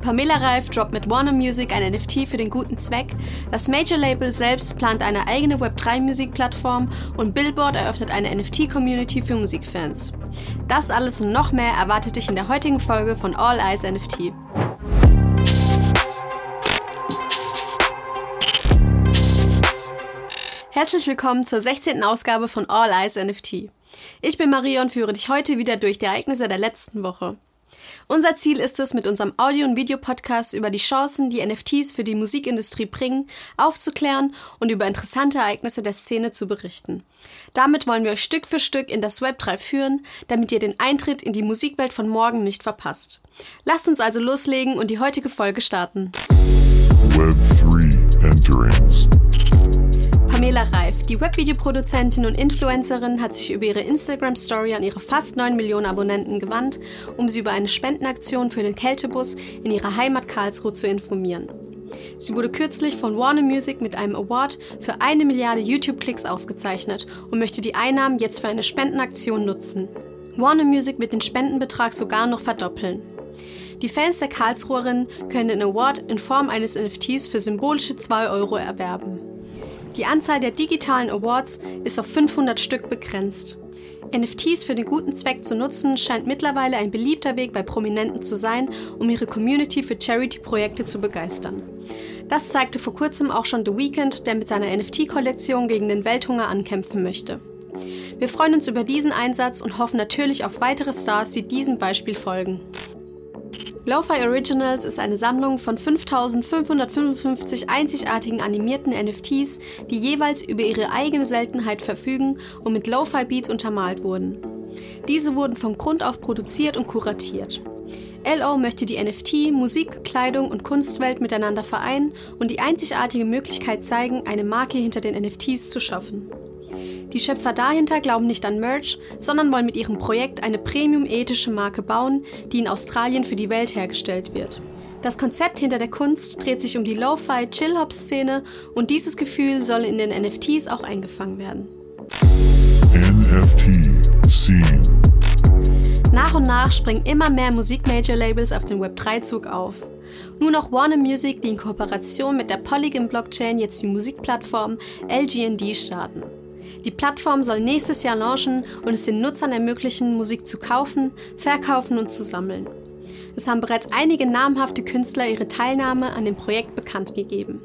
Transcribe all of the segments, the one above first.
Pamela Reif droppt mit Warner Music ein NFT für den guten Zweck, das Major Label selbst plant eine eigene Web3-Musikplattform und Billboard eröffnet eine NFT-Community für Musikfans. Das alles und noch mehr erwartet dich in der heutigen Folge von All Eyes NFT. Herzlich willkommen zur 16. Ausgabe von All Eyes NFT. Ich bin Maria und führe dich heute wieder durch die Ereignisse der letzten Woche. Unser Ziel ist es, mit unserem Audio- und Videopodcast über die Chancen, die NFTs für die Musikindustrie bringen, aufzuklären und über interessante Ereignisse der Szene zu berichten. Damit wollen wir euch Stück für Stück in das Web 3 führen, damit ihr den Eintritt in die Musikwelt von morgen nicht verpasst. Lasst uns also loslegen und die heutige Folge starten. Web 3 Enterings. Pamela Reif, die Webvideoproduzentin und Influencerin, hat sich über ihre Instagram-Story an ihre fast 9 Millionen Abonnenten gewandt, um sie über eine Spendenaktion für den Kältebus in ihrer Heimat Karlsruhe zu informieren. Sie wurde kürzlich von Warner Music mit einem Award für eine Milliarde YouTube-Klicks ausgezeichnet und möchte die Einnahmen jetzt für eine Spendenaktion nutzen. Warner Music wird den Spendenbetrag sogar noch verdoppeln. Die Fans der Karlsruherin können den Award in Form eines NFTs für symbolische 2 Euro erwerben. Die Anzahl der digitalen Awards ist auf 500 Stück begrenzt. NFTs für den guten Zweck zu nutzen scheint mittlerweile ein beliebter Weg bei Prominenten zu sein, um ihre Community für Charity-Projekte zu begeistern. Das zeigte vor kurzem auch schon The Weeknd, der mit seiner NFT-Kollektion gegen den Welthunger ankämpfen möchte. Wir freuen uns über diesen Einsatz und hoffen natürlich auf weitere Stars, die diesem Beispiel folgen. Lo-Fi Originals ist eine Sammlung von 5555 einzigartigen animierten NFTs, die jeweils über ihre eigene Seltenheit verfügen und mit Lo-Fi Beats untermalt wurden. Diese wurden vom Grund auf produziert und kuratiert. LO möchte die NFT, Musik, Kleidung und Kunstwelt miteinander vereinen und die einzigartige Möglichkeit zeigen, eine Marke hinter den NFTs zu schaffen. Die Schöpfer dahinter glauben nicht an Merch, sondern wollen mit ihrem Projekt eine premium-ethische Marke bauen, die in Australien für die Welt hergestellt wird. Das Konzept hinter der Kunst dreht sich um die Lo-Fi Chill-Hop-Szene und dieses Gefühl soll in den NFTs auch eingefangen werden. NFT Scene nach und nach springen immer mehr Musik-Major-Labels auf den Web3-Zug auf. Nur noch Warner Music, die in Kooperation mit der Polygon Blockchain jetzt die Musikplattform LGND starten. Die Plattform soll nächstes Jahr launchen und es den Nutzern ermöglichen, Musik zu kaufen, verkaufen und zu sammeln. Es haben bereits einige namhafte Künstler ihre Teilnahme an dem Projekt bekannt gegeben.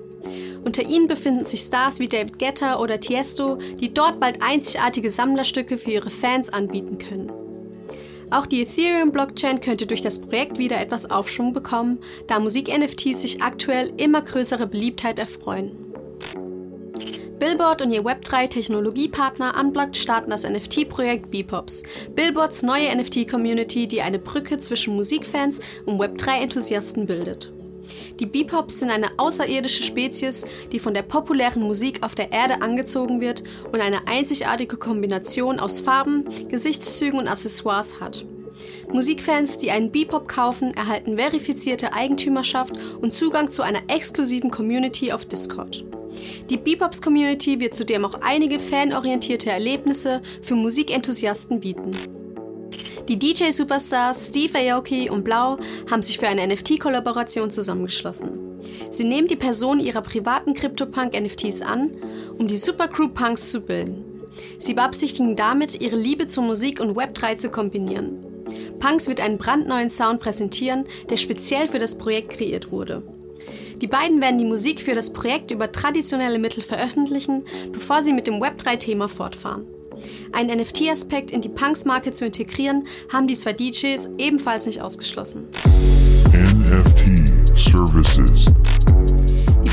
Unter ihnen befinden sich Stars wie David Guetta oder Tiesto, die dort bald einzigartige Sammlerstücke für ihre Fans anbieten können. Auch die Ethereum-Blockchain könnte durch das Projekt wieder etwas Aufschwung bekommen, da Musik-NFTs sich aktuell immer größere Beliebtheit erfreuen. Billboard und ihr Web3-Technologiepartner Unblocked starten das NFT-Projekt Bepops, Billboards neue NFT-Community, die eine Brücke zwischen Musikfans und Web3-Enthusiasten bildet. Die Bepops sind eine außerirdische Spezies, die von der populären Musik auf der Erde angezogen wird und eine einzigartige Kombination aus Farben, Gesichtszügen und Accessoires hat. Musikfans, die einen Bebop kaufen, erhalten verifizierte Eigentümerschaft und Zugang zu einer exklusiven Community auf Discord. Die Bebops-Community wird zudem auch einige fanorientierte Erlebnisse für Musikenthusiasten bieten. Die DJ-Superstars Steve Aoki und Blau haben sich für eine NFT-Kollaboration zusammengeschlossen. Sie nehmen die Person ihrer privaten CryptoPunk-NFTs an, um die Supercrew Punks zu bilden. Sie beabsichtigen damit, ihre Liebe zur Musik und Web3 zu kombinieren. Punks wird einen brandneuen Sound präsentieren, der speziell für das Projekt kreiert wurde. Die beiden werden die Musik für das Projekt über traditionelle Mittel veröffentlichen, bevor sie mit dem Web3-Thema fortfahren. Einen NFT-Aspekt in die Punks-Marke zu integrieren, haben die zwei DJs ebenfalls nicht ausgeschlossen. NFT Services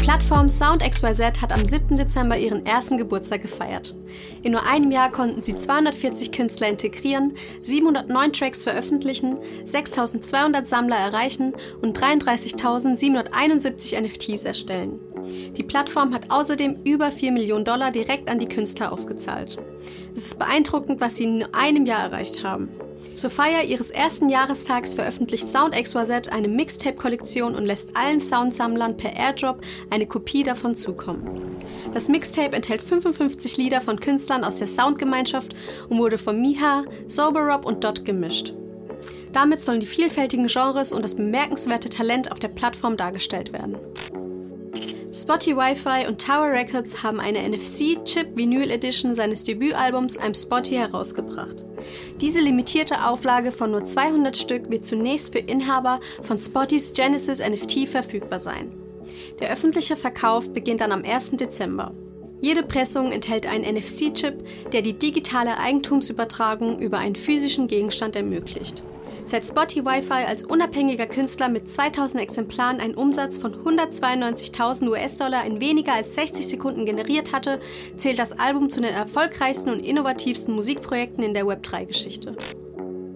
Plattform SoundXYZ hat am 7. Dezember ihren ersten Geburtstag gefeiert. In nur einem Jahr konnten sie 240 Künstler integrieren, 709 Tracks veröffentlichen, 6200 Sammler erreichen und 33.771 NFTs erstellen. Die Plattform hat außerdem über 4 Millionen Dollar direkt an die Künstler ausgezahlt. Es ist beeindruckend, was sie in einem Jahr erreicht haben. Zur Feier ihres ersten Jahrestags veröffentlicht SoundXYZ eine Mixtape-Kollektion und lässt allen Soundsammlern per Airdrop eine Kopie davon zukommen. Das Mixtape enthält 55 Lieder von Künstlern aus der Soundgemeinschaft und wurde von Miha, Sober Rob und Dot gemischt. Damit sollen die vielfältigen Genres und das bemerkenswerte Talent auf der Plattform dargestellt werden. Spotty Wi-Fi und Tower Records haben eine NFC-Chip Vinyl Edition seines Debütalbums I'm Spotty herausgebracht. Diese limitierte Auflage von nur 200 Stück wird zunächst für Inhaber von Spottys Genesis NFT verfügbar sein. Der öffentliche Verkauf beginnt dann am 1. Dezember. Jede Pressung enthält einen NFC-Chip, der die digitale Eigentumsübertragung über einen physischen Gegenstand ermöglicht. Seit Spotty Wi-Fi als unabhängiger Künstler mit 2000 Exemplaren einen Umsatz von 192.000 US-Dollar in weniger als 60 Sekunden generiert hatte, zählt das Album zu den erfolgreichsten und innovativsten Musikprojekten in der Web3-Geschichte.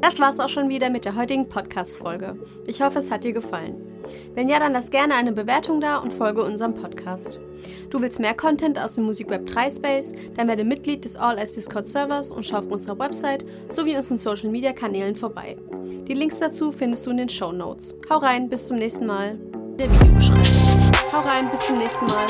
Das war's auch schon wieder mit der heutigen Podcast-Folge. Ich hoffe, es hat dir gefallen. Wenn ja, dann lass gerne eine Bewertung da und folge unserem Podcast. Du willst mehr Content aus dem Musikweb 3 Space? Dann werde Mitglied des All As Discord Servers und schau auf unserer Website sowie unseren Social Media Kanälen vorbei. Die Links dazu findest du in den Show Notes. Hau rein, bis zum nächsten Mal. Der Videobeschreibung. Hau rein, bis zum nächsten Mal.